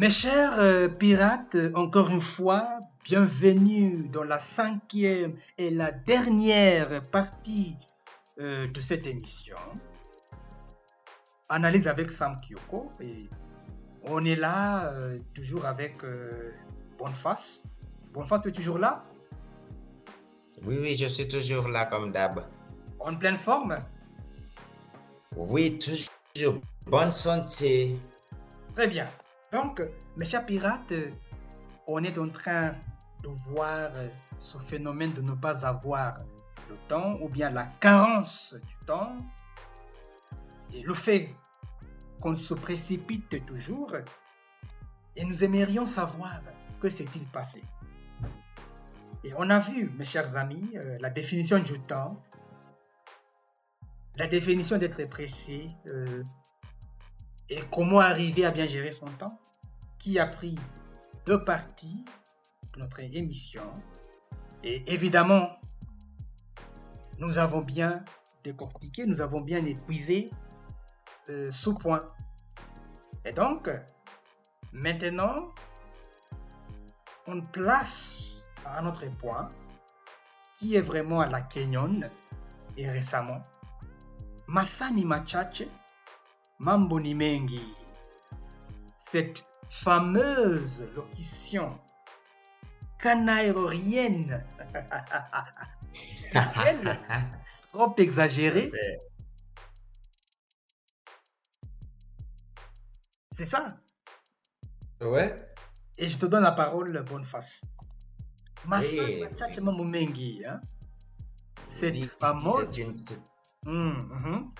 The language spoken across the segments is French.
Mes chers euh, pirates, encore une fois, bienvenue dans la cinquième et la dernière partie euh, de cette émission. Analyse avec Sam Kyoko et on est là euh, toujours avec euh, Boniface. Boniface, tu es toujours là? Oui, oui, je suis toujours là comme d'hab. En pleine forme? Oui, toujours. Bonne santé. Très bien. Donc, mes chers pirates, on est en train de voir ce phénomène de ne pas avoir le temps ou bien la carence du temps et le fait qu'on se précipite toujours et nous aimerions savoir que s'est-il passé. Et on a vu, mes chers amis, euh, la définition du temps, la définition d'être pressé, euh, et comment arriver à bien gérer son temps, qui a pris deux parties de notre émission. Et évidemment, nous avons bien décortiqué, nous avons bien épuisé euh, ce point. Et donc, maintenant, on place à un autre point qui est vraiment à la Kenyon et récemment. Masani Machache, Mambo ni mengi. Cette fameuse locution canaérienne, elle, trop exagérée, C'est- ça? Ouais. Et je te donne la parole, bonne face. Hein? Cette fameuse. C'est une Hum, mhm.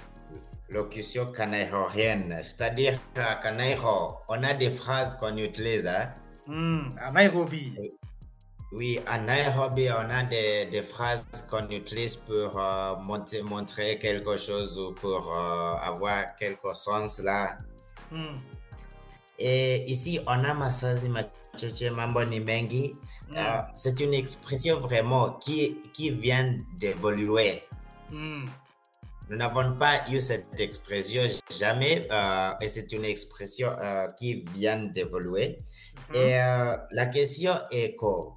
Locution canaérienne. C'est-à-dire qu'à Canairo, on a des phrases qu'on utilise. hein? À Nairobi. Oui, à Nairobi, on a des, des phrases qu'on utilise pour euh, monter- montrer quelque chose ou pour euh, avoir quelque sens là. Hum, Et ici, on a Masazi Macheche Mambo ni mengi. hum, Euh, c'est une expression vraiment qui, qui vient d'évoluer. Nous n'avons pas eu cette expression jamais euh, et c'est une expression euh, qui vient d'évoluer. Mhm. Et euh, la question est quoi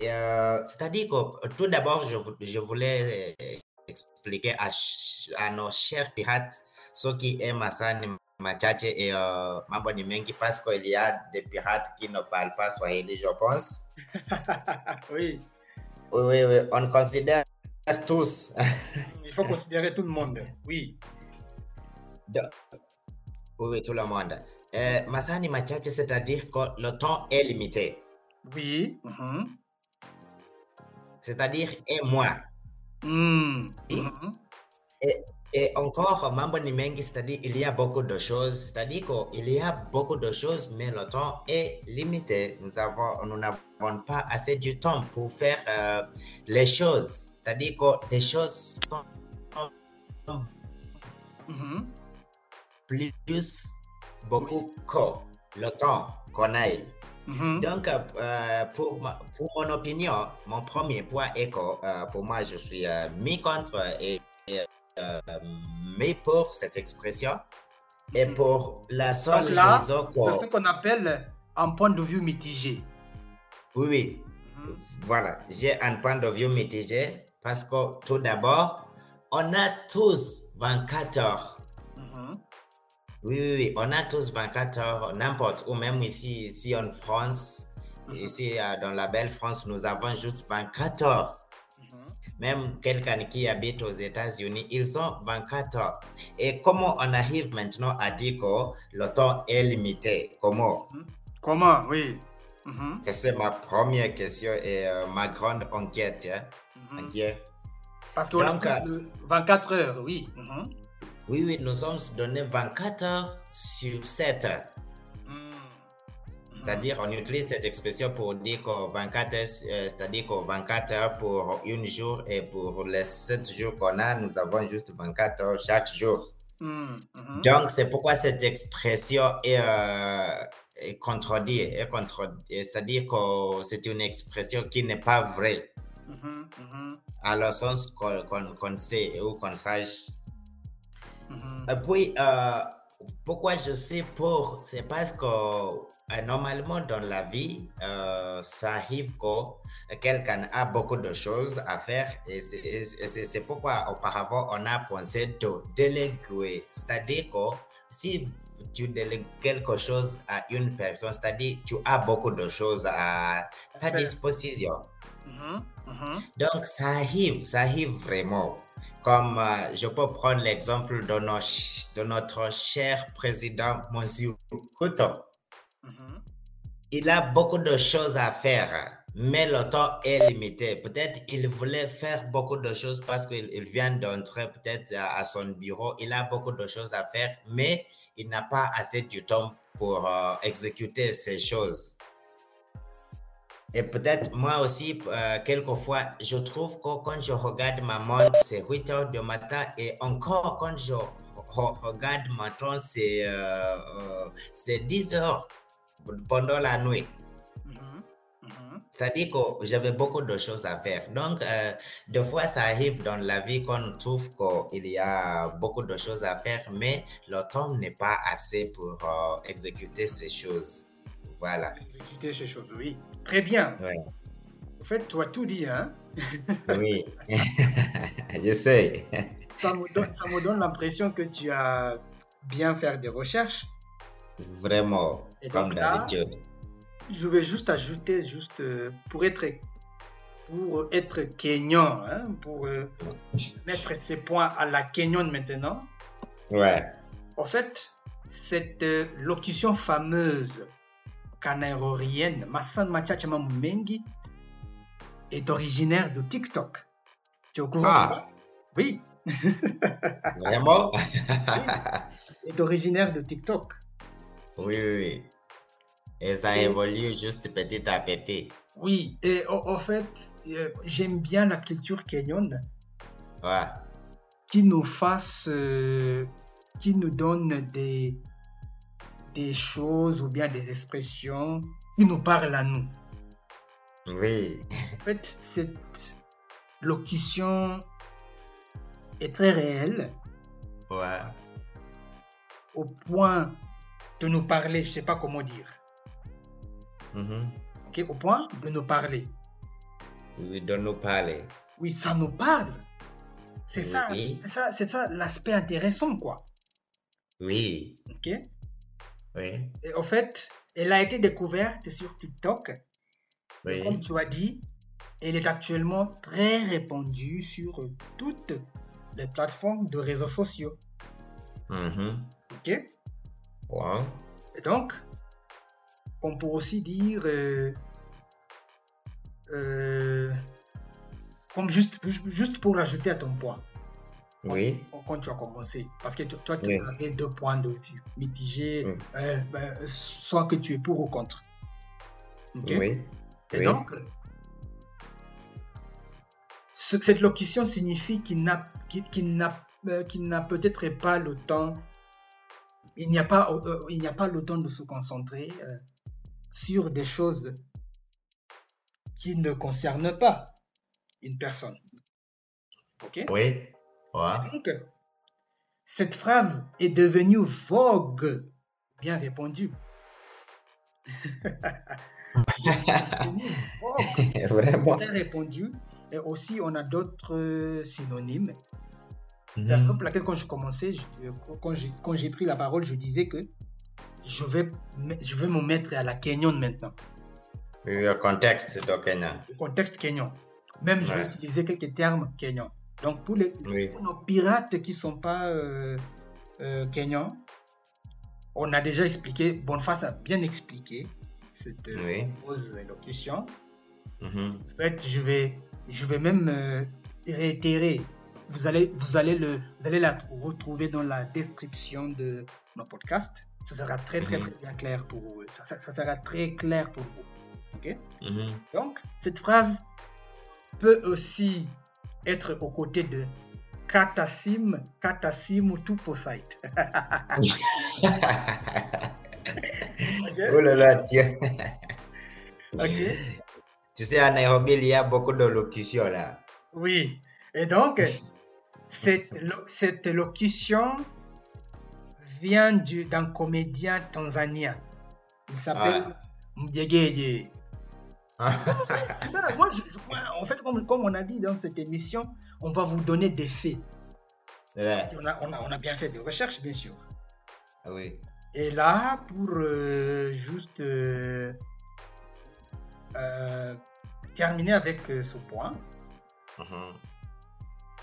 C'est-à-dire que tout d'abord, je, vou- je voulais expliquer à, nos chers pirates ce qui est Masani Machache et Mambo ni Mengi parce qu'il y a des pirates qui ne parlent pas Swahili, je pense. Oui, oui, oui, on considère tous. il faut considérer tout le monde. Oui. De- Oui, tout le monde. Euh, Masani Machache, c'est-à-dire que le temps est limité. Oui. mhm. C'est-à-dire et moi. Mhm. Et encore, Mambo ni mengi, c'est-à-dire il y a beaucoup de choses. C'est-à-dire qu'il y a beaucoup de choses, mais le temps est limité. Nous avons, nous n'avons pas assez de temps pour faire euh, les choses. C'est-à-dire que des choses sont plus, beaucoup que le temps qu'on a. Mhm. Donc, euh, pour, ma- pour mon opinion, mon premier point est que euh, pour moi, je suis euh, mi contre et, et, euh, mi pour cette expression. Et Mhm. pour la seule Donc là, raison C'est ce qu'on appelle un point de vue mitigé. Oui, oui, Mhm. voilà, j'ai un point de vue mitigé parce que tout d'abord, on a tous 24 heures. Mhm. Oui, oui, oui, on a tous 24 heures, n'importe où, même ici, ici en France, Mhm. ici euh, dans la belle France, nous avons juste 24 heures. Mhm. Même quelqu'un qui habite aux États-Unis, ils ont 24 heures. Et comment on arrive maintenant à dire que le temps est limité? Comment? Comment? Oui. C'est ma première question et euh, ma grande enquête. hein. Mhm. Parce qu'on a Donc, plus euh, de 24 heures, oui. Mhm. Oui, oui, nous sommes donnés 24 heures sur 7 heures. Mhm. C'est-à-dire, on utilise cette expression pour dire que 24 heures, euh, c'est-à-dire que 24 heures pour une jour et pour les 7 jours qu'on a, nous avons juste 24 heures chaque jour. Donc, c'est pourquoi cette expression est, euh, est contredite. est contredite. C'est-à-dire que c'est une expression qui n'est pas vraie, Mhm. Mhm. à sens qu'on sait ou qu'on sache. Mhm. Et puis, euh, pourquoi je sais pour, c'est parce que euh, normalement dans la vie, euh, ça arrive que quelqu'un a beaucoup de choses à faire et c'est pourquoi auparavant on a pensé de déléguer. C'est-à-dire que si tu délègues quelque chose à une personne, c'est-à-dire tu as beaucoup de choses à ta disposition. Mm-hmm, mm-hmm. Donc ça arrive, ça arrive vraiment. Comme euh, je peux prendre l'exemple de, de, notre cher président, Monsieur Couto. Mm-hmm. Il a beaucoup de choses à faire, mais le temps est limité. Peut-être il voulait faire beaucoup de choses parce qu'il vient d'entrer peut-être à, son bureau. Il a beaucoup de choses à faire, mais il n'a pas assez de temps pour euh, exécuter ces choses. Et peut-être moi aussi, euh, quelquefois, je trouve que quand je regarde ma montre, c'est 8 heures du matin et encore quand je regarde ma montre, c'est euh, 10 euh, heures pendant la nuit. Mm-hmm. Mm-hmm. C'est-à-dire que j'avais beaucoup de choses à faire. Donc, euh, des fois, ça arrive dans la vie qu'on trouve qu'il y a beaucoup de choses à faire, mais le temps n'est pas assez pour exécuter ces choses. Voilà. Exécuter ces choses, oui. Très bien. En fait, tu as tout dit, hein Oui, je sais. Ça me donne, l'impression que tu as bien fait des recherches. Vraiment, comme d'habitude. Je vais juste ajouter, juste euh, pour être pour être Kenyan, hein, pour euh, mettre ces points à la Kenyan maintenant. Ouais. En fait, cette euh, locution fameuse canaérienne Massan Machacha Mengi est originaire de TikTok. Tu es au courant ah. ça? Oui. Vraiment? Est originaire de TikTok. Oui, oui, oui. Et ça évolue juste petit à petit. Oui, et en, fait, euh, j'aime bien la culture kenyane. Ouais. Qui nous fasse, euh, qui nous donne des, des choses ou bien des expressions qui nous parlent à nous. Oui. En fait, cette locution est très réelle. Ouais. Au point de nous parler, je sais pas comment dire. Mm-hmm. Ok, au point de nous parler. Oui, de nous parler. Oui, ça nous parle. C'est ça, c'est ça, c'est ça l'aspect intéressant, quoi. Oui. Ok. Oui. Et en fait, elle a été découverte sur TikTok. Oui. Comme tu as dit, elle est actuellement très répandue sur toutes les plateformes de réseaux sociaux. Mm-hmm. Ok Wow. Et donc, on peut aussi dire, euh, euh, comme juste, juste pour ajouter à ton point, oui. Quand, tu as commencé. Parce que toi, tu avais deux points de vue mitigés, euh, ben, soit que tu es pour ou contre. Oui. Et donc, ce, cette locution signifie qu'il n'a euh, n'a peut-être pas le temps, il n'y a pas euh, il n'y a pas le temps de se concentrer sur des choses qui ne concernent pas une personne. Ok Oui. Donc, cette phrase est devenue vogue. Bien répondu. Vraiment. Bien répondu. Et aussi, on a d'autres synonymes. C'est mhm. pour laquelle, quand je commençais, quand j'ai pris la parole, je disais que je vais, je vais me mettre à la Kenyan maintenant. Le contexte de Kenyan. Le contexte Kenyan. Même je vais utiliser quelques termes Kenyan. Donc, pour, les, nos pirates qui ne sont pas euh, euh, kenyans, on a déjà expliqué, Boniface a bien expliqué cette euh, fameuse élocution. Mm-hmm. En fait, je vais, je vais même réitérer. Vous allez, vous, allez le, vous allez la retrouver dans la description de nos podcasts. Ça sera très, très, mm-hmm. très bien clair pour vous. Ça, ça, sera très clair pour vous. OK? Mm-hmm. Donc, cette phrase peut aussi être aux côtés de Katassim, Katassim Tuposite. okay. Oh là là, tiens. ok. Tu sais, à Nairobi, il y a beaucoup de locutions là. Oui. Et donc, cette, cette locution vient d'un comédien tanzanien Il s'appelle. C'est ça, moi, je- en fait, comme, comme on a dit dans cette émission, on va vous donner des faits. Ouais, On a, on a, on a bien fait des recherches, bien sûr. oui. Et là, pour euh, juste euh, euh, terminer avec ce point, Mhm.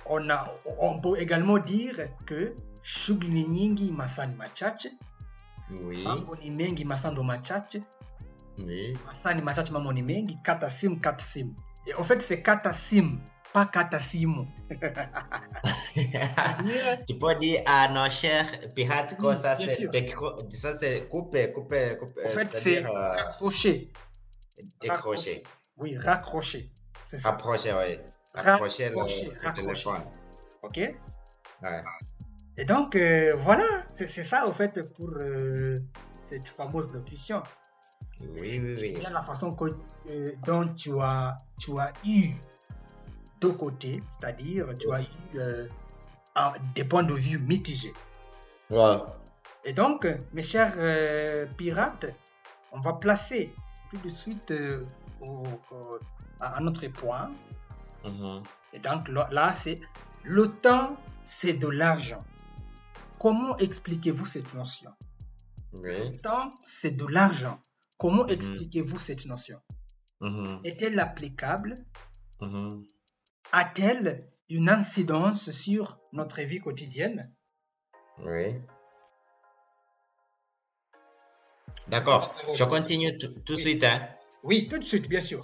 on, a, on peut également dire que shughuli nyingi masaa ni machache Oui, mambo ni mengi masaa ndo machache. Masaa ni machache mambo ni mengi. Kata simu kata simu. En fait c'est kata simu pas kata simu. Tu peux dire à nos chers pirates que ça c'est ça c'est coupé, coupé, coupé. en fait c'est euh, raccrocher décrocher, oui raccrocher c'est ça. Rapprocher, oui. Rapprocher le, téléphone. ok. Ouais. et donc euh, voilà. C'est ça en fait pour euh, cette fameuse locution Oui, oui, oui. bien la façon que, euh, dont tu as, tu as eu deux côtés, c'est-à-dire tu as eu euh, des points de vue mitigés. Ouais. Et donc, mes chers euh, pirates, on va placer tout de suite au- au- à un autre point. Mhm. Et donc là, là, c'est le temps, c'est de l'argent. Comment expliquez-vous cette notion? Oui. Le temps, c'est de l'argent. Comment Mhm. expliquez-vous cette notion? Mhm. Est-elle applicable? Mhm. a-t-elle une incidence sur notre vie quotidienne? Oui. D'accord. Je continue tout, de Oui. suite. Hein. Oui, tout de suite, bien sûr.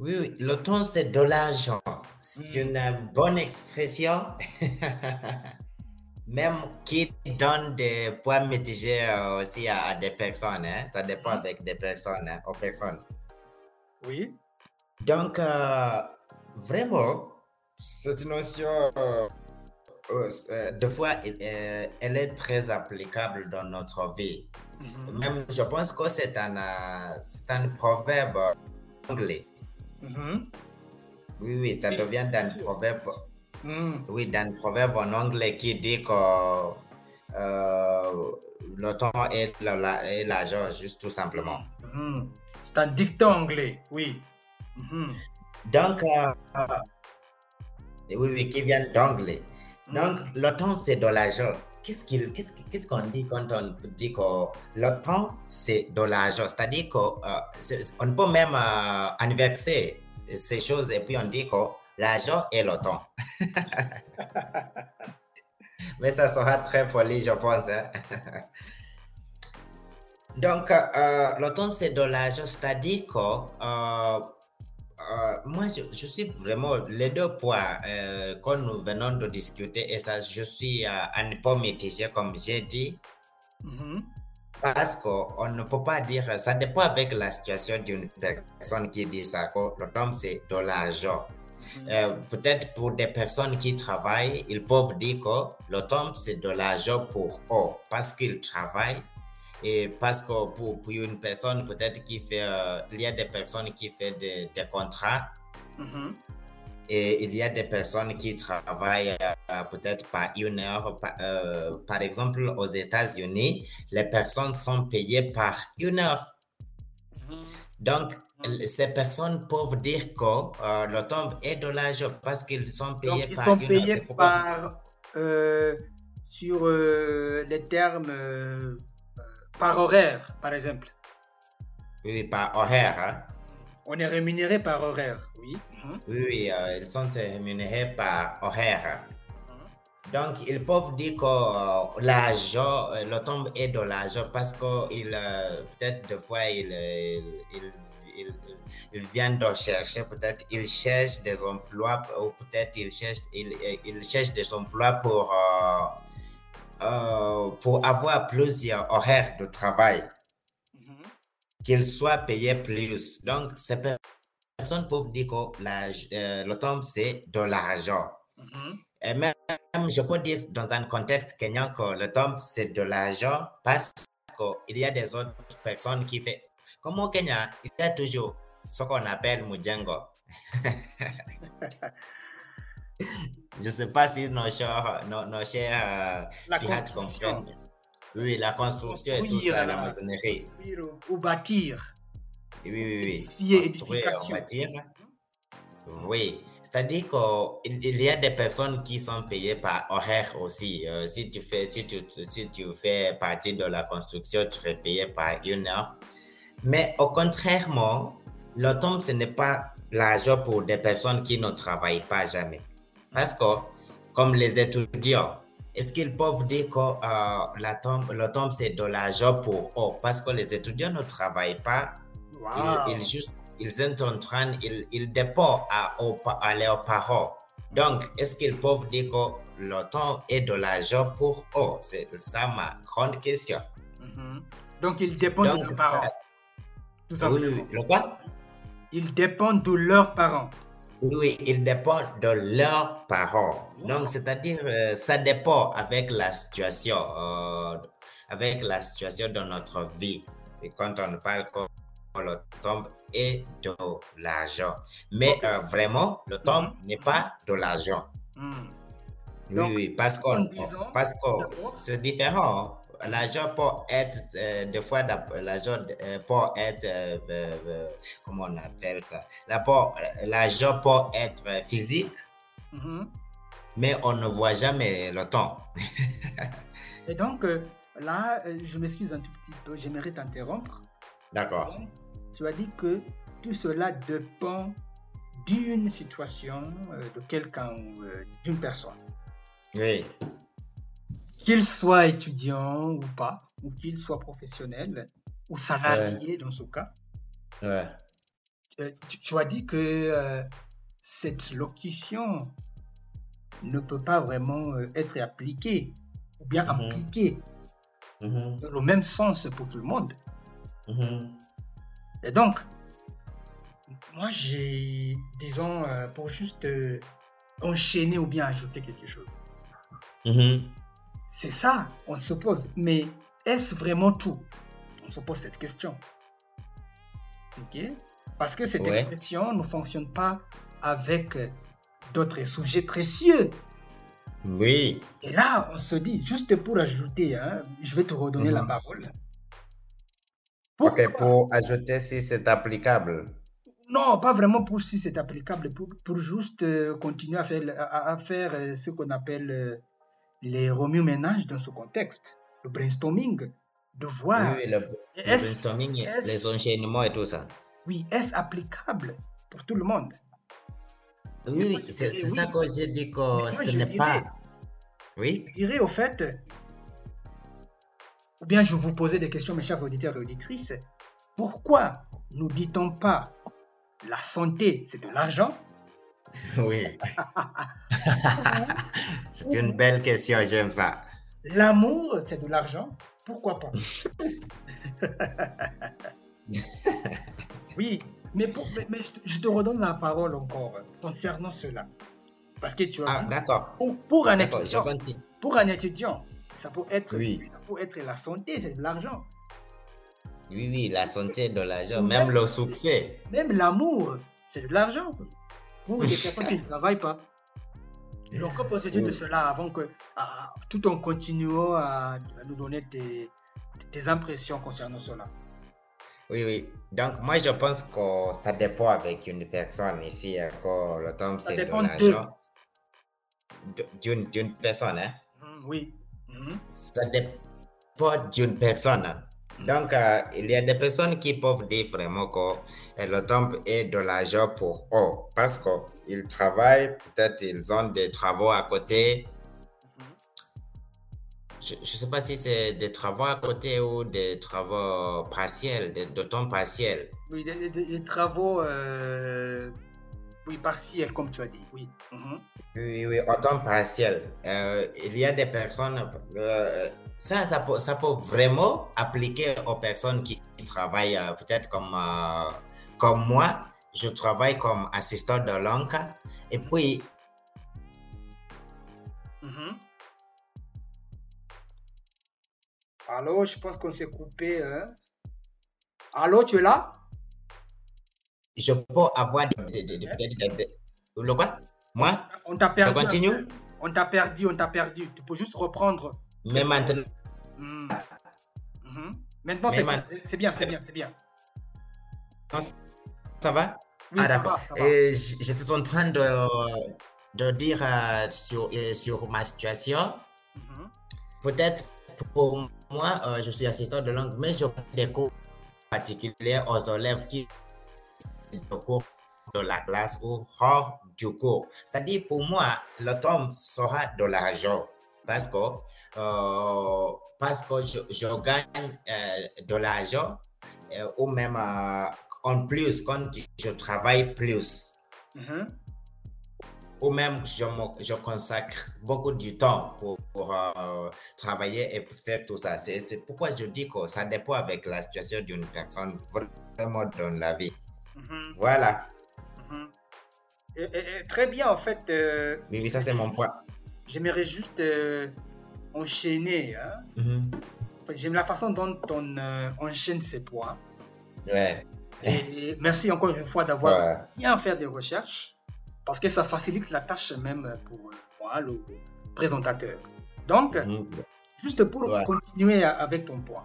Oui, oui. Le temps, c'est de l'argent. C'est Mm. une bonne expression. Même qui donne des points mitigés euh, aussi à, à des personnes. Hein. Ça dépend Mhm. avec des personnes, hein, aux personnes. Oui. Donc, euh, vraiment, cette notion, euh, euh, des fois, elle, est très applicable dans notre vie. Mhm. Même, je pense que c'est un, un proverbe anglais. Mhm. Oui, oui, ça devient sûr. proverbe, Mhm. oui, d'un proverbe en anglais qui dit que euh, le temps est la- la- est l'argent, juste tout simplement. Mhm. C'est un dicton anglais, oui. Mhm. Donc, euh, euh, oui, oui, qui vient d'anglais. Donc, Mhm. le temps, c'est de l'argent. Qu'est-ce qu'on dit quand on dit que le temps, c'est de l'argent? C'est-à-dire qu'on peut même euh, inverser ces choses et puis on dit que l'argent est le temps. Mais ça sera très folie, je pense. hein. Donc, euh, le temps, c'est de l'argent. C'est-à-dire que euh, euh, moi, je, je suis vraiment les deux points euh, que nous venons de discuter et ça, je suis un peu mitigé, comme j'ai dit, Mhm. parce qu'on ne peut pas dire, ça dépend avec la situation d'une personne qui dit ça, que le temps, c'est de l'argent. Euh, Peut-être pour des personnes qui travaillent, ils peuvent dire que le temps, c'est de l'argent pour eux parce qu'ils travaillent. Et parce que pour, pour une personne, peut-être qui fait, euh, il y a des personnes qui font des, des contrats Mhm. et il y a des personnes qui travaillent euh, peut-être par une heure. Par, euh, par exemple, aux États-Unis, les personnes sont payées par une heure. Mhm. Donc, ces personnes peuvent dire que euh, le temps est de l'argent parce qu'ils sont Donc, payés ils par sont une payés par, euh, sur euh, les termes euh, par horaire, par exemple. Oui, par horaire. hein. On est rémunéré par horaire, oui. Oui, oui, ils sont rémunérés par horaire. Donc, ils peuvent dire que euh, l'argent, euh, le temps est de l'argent parce que il, euh, peut-être des fois, ils il, il, viennent de chercher, peut-être ils cherchent des emplois ou peut-être ils cherchent, ils, cherchent des emplois pour, euh, pour avoir plusieurs horaires de travail, Mhm. qu'ils soient payés plus. Donc, ces personnes peuvent dire que le temps, c'est de l'argent. Mhm. Et même, je peux dire dans un contexte kenyan que le temps, c'est de l'argent parce qu'il y a des autres personnes qui font. Comme au Kenya, il y a toujours ce qu'on appelle Mujengo. je ne sais pas si nos chers, nos, nos chers euh, pirates comprennent. Oui, la construction et tout ça, la là. maçonnerie. ou- bâtir. Oui, oui, oui. Construire, édification. bâtir. Oui, c'est-à-dire qu'il il y a des personnes qui sont payées par horaire aussi. Euh, si, tu fais, si, tu, si tu fais partie de la construction, tu es payé par une heure. Mais au contrairement, l'automne, ce n'est pas l'argent pour des personnes qui ne travaillent pas jamais. Parce que, comme les étudiants, est-ce qu'ils peuvent dire que euh, l'automne, l'automne, c'est de l'argent pour eux? Parce que les étudiants ne travaillent pas Wow. ils, ils juste, ils sont en train, ils, ils dépendent à, leurs parents. Donc, est-ce qu'ils peuvent dire que le temps est de l'argent pour eux? C'est ça ma grande question. Mhm. Donc, ils dépendent de leurs ça- parents. Tout oui, simplement. oui, le quoi? Ils dépendent de leurs parents. Oui, oui, ils dépendent de leurs parents. Donc, c'est-à-dire, euh, ça dépend avec la situation, euh, avec la situation de notre vie. Et quand on parle temps est de l'argent. Mais euh, vraiment, le temps n'est pas de l'argent. Hmm. Oui, Donc, oui, parce disant- parce que c'est différent. L'argent peut être, euh, des fois, l'argent euh, peut être, euh, comment on appelle ça? L'argent peut être physique, Mhm. mais on ne voit jamais le temps. Et donc, là, je m'excuse un tout petit peu, j'aimerais t'interrompre. D'accord. Tu as dit que tout cela dépend d'une situation, euh, de quelqu'un ou euh, d'une personne. Oui, Qu'il soit étudiant ou pas, ou qu'il soit professionnel ou salarié dans ce cas. ouais. Euh, tu, tu as dit que cette locution ne peut pas vraiment être appliquée ou bien Mhm. appliquée Mhm, dans le même sens pour tout le monde. mhm. Et donc, moi j'ai, disons, euh, pour juste euh, enchaîner ou bien ajouter quelque chose. Mhm. C'est ça, on se pose. Mais est-ce vraiment tout? On se pose cette question. Ok? Parce que cette Ouais. expression ne fonctionne pas avec d'autres sujets précieux. Oui, Et là, on se dit, juste pour ajouter, hein, je vais te redonner la Mhm. parole. Pour ajouter si c'est applicable. Non, pas vraiment pour si c'est applicable, pour, pour juste euh, continuer à faire, à, à faire euh, ce qu'on appelle euh, les remue-ménages dans ce contexte, le brainstorming, de voir, Oui, le, brainstorming, les enchaînements et tout ça. oui, est-ce applicable pour tout le monde? Oui, c'est ça que j'ai dit que ce n'est pas. Oui, Je dirais au fait, ou bien je vous posais des questions, mes chers auditeurs et auditrices, pourquoi nous dit-on pas la santé, c'est de l'argent? Oui. c'est une belle question, j'aime ça. L'amour, c'est de l'argent Pourquoi pas? Oui, mais, pour- mais- mais je te- redonne la parole encore concernant cela. Parce que tu as Ah, d'accord. pour, pour un étudiant, pour un étudiant, ça peut être, Oui. ça peut être la santé, c'est de l'argent. Oui, oui, la santé de l'argent, même même- le succès. Même l'amour, c'est de l'argent. Pour les personnes qui ne travaillent pas. Donc, que penses-tu de Oui. cela avant que, ah, tout en continuant à, à nous donner tes, tes impressions concernant cela Oui, oui. Donc, moi, je pense que ça dépend avec une personne ici. Que le temps, Ça c'est de dépend de- l'argent. De- D'une personne, hein. Mhm, Oui. Ça dépend d'une personne. hein. Donc, euh, il y a des personnes qui peuvent dire vraiment que euh, le temps est de l'argent pour eux parce qu'ils travaillent, peut-être ils ont des travaux à côté. Mhm. Je ne sais pas si c'est des travaux à côté ou des travaux partiels, de, de temps partiel. Oui, des, des- des travaux euh, oui, partiels, comme tu as dit. Oui. Mhm. Oui, oui, au temps partiel. Euh, il y a des personnes, euh, ça, ça peut, ça peut vraiment appliquer aux personnes qui, travaillent euh, peut-être comme, comme moi. Je travaille comme assistant de langue. Et puis, Mhm. Allô, je pense qu'on s'est coupé. Hein? Allô, tu es là? Je peux avoir des, des- des- le quoi? Moi? On t'a perdu. continue? On t'a perdu, on t'a perdu. Tu peux juste reprendre. Mais maintenant, Hmm. Mhm. Maintenant, c'est man- bien, c'est bien, c'est bien, c'est bien. Ça va? Oui, Ah, d'accord. j- J'étais en train de, de dire euh, sur, euh, sur ma situation. Mhm. Peut-être pour moi, euh, je suis assistant de langue, mais je prends des cours particuliers aux élèves qui cours de la classe ou hors du cours. C'est-à-dire, pour moi, le temps sera de l'argent parce que, euh, parce que je, je gagne euh, de l'argent euh, ou même euh, en plus quand je travaille plus Mhm. ou même je, me- je consacre beaucoup du temps pour, pour, travailler et pour faire tout ça. C'est pourquoi je dis que ça dépend avec la situation d'une personne vraiment dans la vie. Mhm. Voilà. Mhm. Et- et- et très bien, en fait. euh, Oui, oui, ça c'est mon point. J'aimerais juste euh, enchaîner. hein. Mhm. J'aime la façon dont on euh, enchaîne ces points. Ouais. Et merci encore une fois d'avoir Ouais. bien fait des recherches parce que ça facilite la tâche même pour moi, le présentateur. Donc, juste pour Ouais. continuer avec ton point.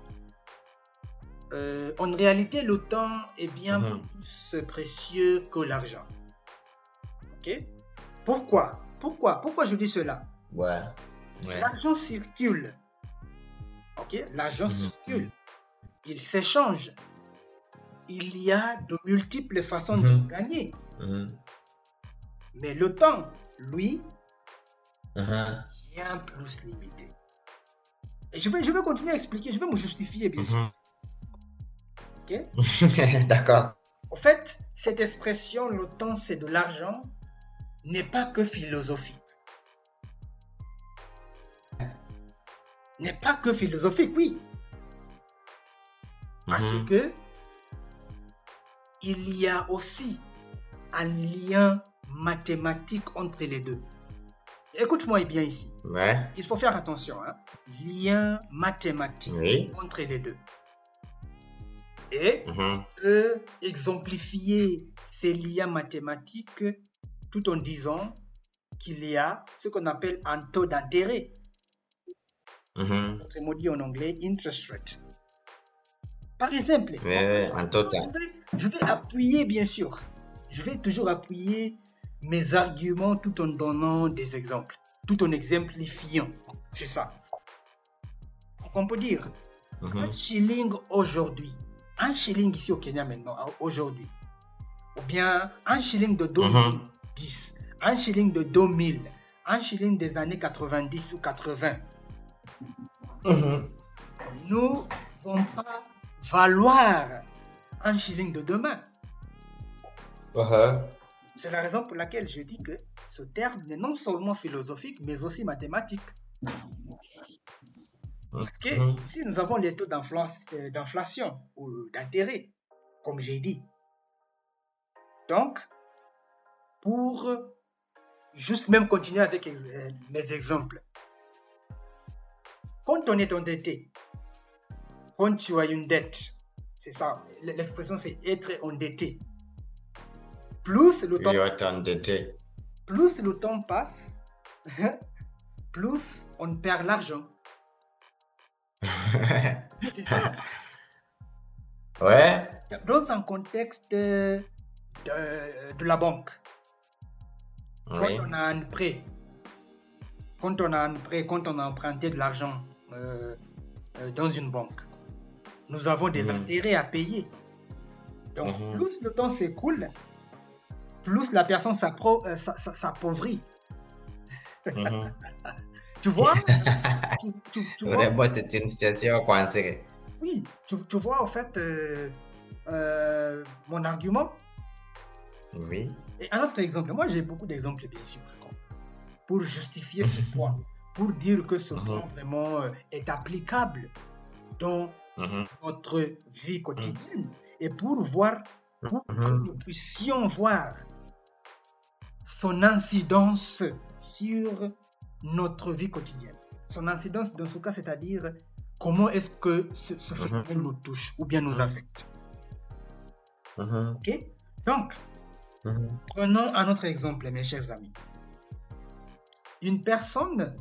Euh, en réalité, le temps est bien Mhm. plus précieux que l'argent. Ok? Pourquoi? Pourquoi? Pourquoi je dis cela? Ouais. Ouais. L'argent circule. Ok? L'argent Mhm. circule. Il s'échange. Il y a de multiples façons de gagner. Mhm. Mais le temps, lui, Mhm. bien plus limité. Et je vais, je vais continuer à expliquer, je vais me justifier, bien sûr. Ok D'accord. En fait, cette expression, le temps c'est de l'argent, n'est pas que philosophique. N'est pas que philosophique, oui. Parce Mhm. que il y a aussi un lien mathématique entre les deux. Écoute-moi bien ici. Ouais. Il faut faire attention. Hein? Lien mathématique Oui. entre les deux. Et Mhm. peut exemplifier ces liens mathématiques tout en disant qu'il y a ce qu'on appelle un taux d'intérêt, Mhm. autrement dit en anglais interest rate. Par exemple, Ouais, vais, je vais appuyer bien sûr, je vais toujours appuyer mes arguments tout en donnant des exemples, tout en exemplifiant. C'est ça. Donc on peut dire Mhm. un shilling aujourd'hui, un shilling ici au Kenya maintenant, hein, aujourd'hui, ou bien un shilling de 2010, un shilling de 2000, un shilling des années 90 ou 80, Mhm. ne vont pas valoir un shilling de demain. Uh-huh. C'est la raison pour laquelle je dis que ce terme n'est non seulement philosophique, mais aussi mathématique. Parce que Mhm. ici, nous avons les taux euh, d'inflation ou d'intérêt, comme j'ai dit. Donc, pour juste même continuer avec euh, mes exemples, quand on est endetté, quand tu as une dette, c'est ça, l'expression c'est être endetté. Plus le temps, d'été. plus le temps passe, plus on perd l'argent. C'est ça. ouais. dans un contexte euh, de, de la banque, quand on a un prêt, quand on a un prêt, quand on a emprunté de l'argent euh, euh, dans une banque, nous avons des Mhm. intérêts à payer. Donc, Mhm. plus le temps s'écoule, plus la personne s'appauvrit. Mhm. Tu vois, tu, tu- tu vois Vraiment, c'est une situation coincée. Oui, tu, tu vois en fait euh, euh, mon argument. Oui. Et un autre exemple, moi j'ai beaucoup d'exemples bien sûr, pour justifier ce point, pour dire que ce Mhm. point vraiment euh, est applicable dans Mhm. notre vie quotidienne et pour voir, pour que Mhm. nous puissions voir son incidence sur notre vie quotidienne. Son incidence dans ce cas, c'est-à-dire comment est-ce que ce, ce Mhm. phénomène nous touche ou bien nous Mhm. affecte. Mhm. Ok? Donc. Prenons un autre exemple, mes chers amis. Une personne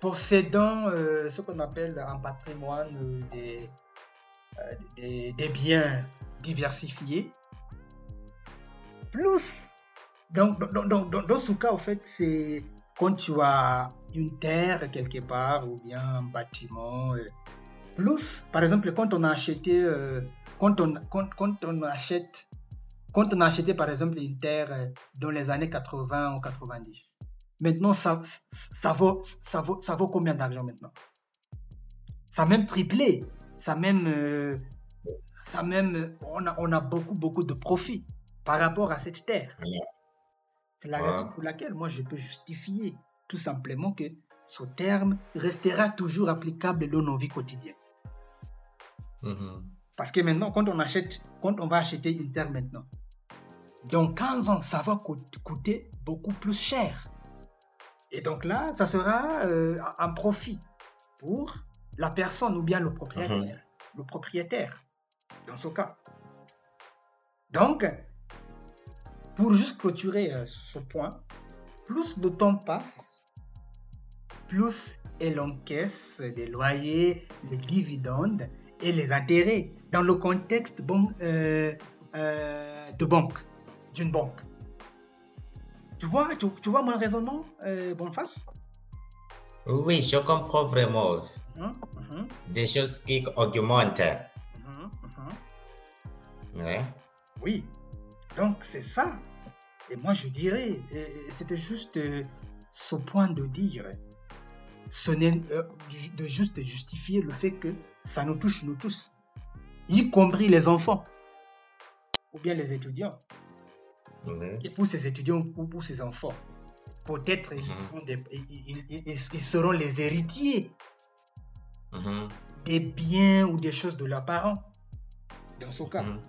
possédant euh, ce qu'on appelle un patrimoine euh, des, euh, des, des biens diversifiés, plus, donc, dans, dans, dans, dans ce cas, en fait, c'est quand tu as une terre quelque part ou bien un bâtiment, euh, plus, par exemple, quand on a acheté, euh, quand, on, quand, quand on achète, quand on a acheté, par exemple, une terre euh, dans les années 80 ou 90, maintenant, ça, ça, vaut, ça, vaut, ça vaut combien d'argent maintenant? Ça a même triplé, ça a même, ça même, on a, on a beaucoup, beaucoup de profit par rapport à cette terre. C'est la raison pour laquelle moi je peux justifier tout simplement que ce terme restera toujours applicable dans nos vies quotidiennes. Mhm. Parce que maintenant, quand on achète, quand on va acheter une terre maintenant, dans 15 ans, ça va co- coûter beaucoup plus cher. Et donc là, ça sera euh, un profit pour la personne ou bien le propriétaire. Le propriétaire, dans ce cas. Donc, pour juste clôturer euh, ce point, plus le temps passe, plus elle encaisse des loyers, les dividendes et les intérêts dans le contexte bon, euh, euh, de banque, d'une banque. Tu vois, tu, tu vois mon raisonnement, Boniface Oui, je comprends vraiment. Mhm, mhm, Des choses qui augmentent. Ouais. Oui, donc c'est ça. Et moi je dirais, euh, c'était juste euh, ce point de dire, ce n'est euh, de juste justifier le fait que ça nous touche nous tous, y compris les enfants ou bien les étudiants. Et pour ces étudiants ou pour ces enfants, peut-être ils, Mhm. ils- ils- ils- seront les héritiers Mhm. des biens ou des choses de leurs parents. Dans ce cas. Mhm.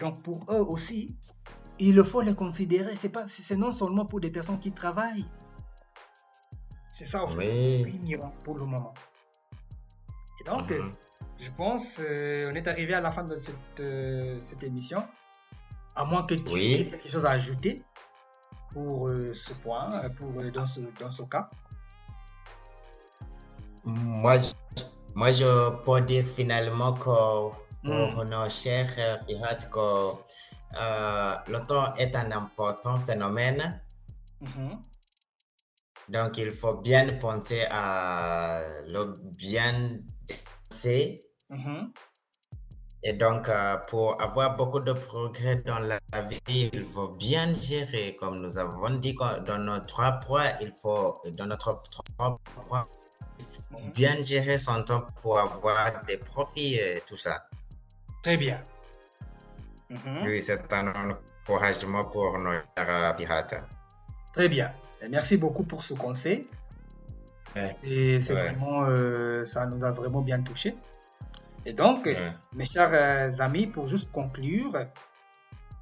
Donc pour eux aussi, il faut les considérer. C'est pas, c'est non seulement pour des personnes qui travaillent. C'est ça, en fait, Oui. pour le moment. Et donc, Mhm. je pense, euh, on est arrivé à la fin de cette, euh, cette émission. À moins que tu Oui. aies quelque chose à ajouter pour euh, ce point, pour, dans, ce, dans ce cas. Moi, je- moi, je peux dire finalement que pour Mm. nos chers pirates, que euh, le temps est un important phénomène. Donc, il faut bien penser à le bien penser. Et donc, euh, pour avoir beaucoup de progrès dans la vie, il faut bien gérer. Comme nous avons dit dans nos trois points, il faut, dans notre trois points, il faut Mhm. bien gérer son temps pour avoir des profits et tout ça. Très bien. Mhm. Oui, c'est un encouragement pour nos pirates. Très bien. Et merci beaucoup pour ce conseil. Ouais. Et c'est Ouais. vraiment, euh, ça nous a vraiment bien touché. Et donc, Ouais. mes chers euh, amis, pour juste conclure,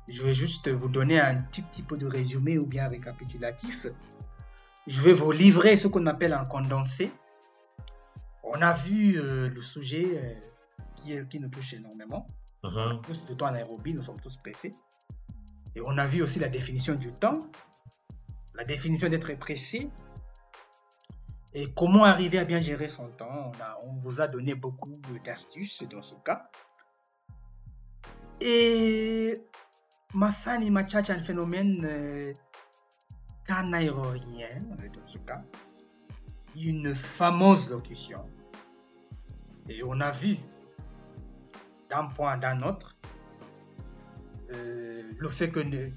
je vais juste vous donner un petit, petit peu de résumé ou bien récapitulatif. Je vais vous livrer ce qu'on appelle un condensé. On a vu euh, le sujet euh, qui, qui nous touche énormément. Tous de temps en Nairobi, nous sommes tous pressés. Et on a vu aussi la définition du temps, la définition d'être pressé, et comment arriver à bien gérer son temps. On, vous a donné beaucoup d'astuces dans ce cas. Et Masani Machacha, un phénomène euh, dans ce cas, une fameuse locution. Et on a vu d'un point d'un autre euh, le fait que ne-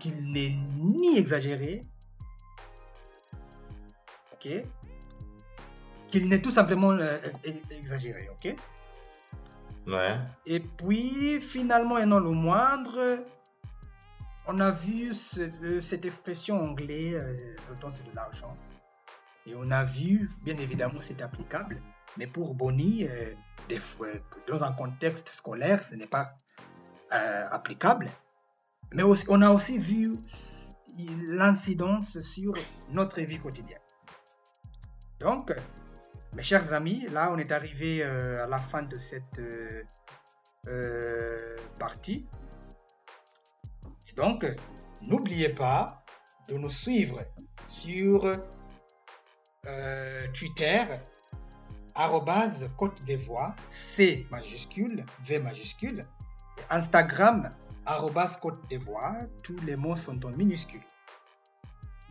qu'il n'est ni exagéré, ok, qu'il n'est tout simplement euh, e- exagéré, ok. Ouais. Et puis finalement et non le moindre, on a vu ce- euh, cette expression anglaise, euh, le temps c'est de l'argent, et on a vu bien évidemment c'est applicable, mais pour Bonnie, euh, dans un contexte scolaire, ce n'est pas euh, applicable. Mais on a aussi vu l'incidence sur notre vie quotidienne. Donc, mes chers amis, là on est arrivé euh, à la fin de cette partie. Donc, n'oubliez pas de nous suivre sur Twitter, arrobase Côte Voix, C majuscule, V majuscule. Instagram, arrobase Côte Voix, tous les mots sont en minuscules.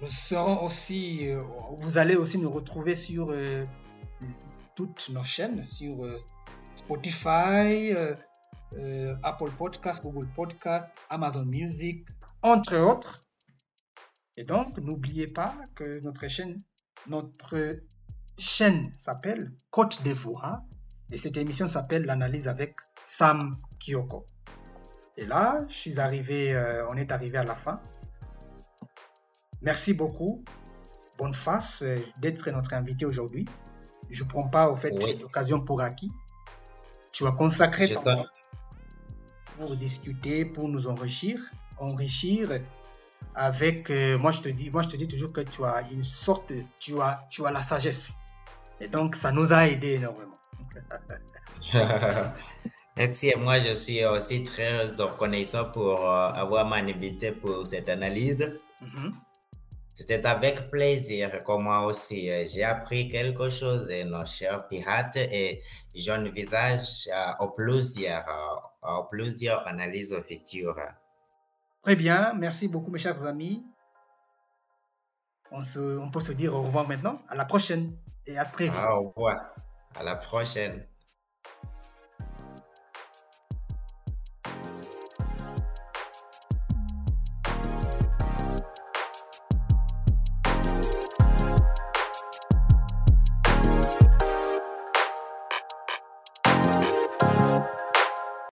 Nous serons aussi, euh, vous allez aussi nous retrouver sur euh, toutes nos chaînes, sur euh, Spotify, Apple Podcast, Google Podcast, Amazon Music, entre autres. Et donc, n'oubliez pas que notre chaîne, notre chaîne s'appelle Côte des Voix et cette émission s'appelle l'analyse avec Sam Kyoko. Et là, je suis arrivé, euh, on est arrivé à la fin. Merci beaucoup, bonne face euh, d'être notre invité aujourd'hui. Je ne prends pas au fait Oui. cette occasion pour acquis. Tu as consacré ton temps pour discuter, pour nous enrichir, enrichir avec. euh, moi, je te dis, moi, je te dis toujours que tu as une sorte, tu as, tu as la sagesse. Et donc, ça nous a aidé énormément. Merci. Et moi, je suis aussi très reconnaissant pour euh, avoir m'invité pour cette analyse. Mhm. C'était avec plaisir que moi aussi, euh, j'ai appris quelque chose de nos chers pirates et j'envisage euh, aux plusieurs, euh, aux plusieurs analyses futures. Très bien, merci beaucoup, mes chers amis. On, se, on peut se dire au revoir maintenant. À la prochaine et vite. Au revoir. À la prochaine.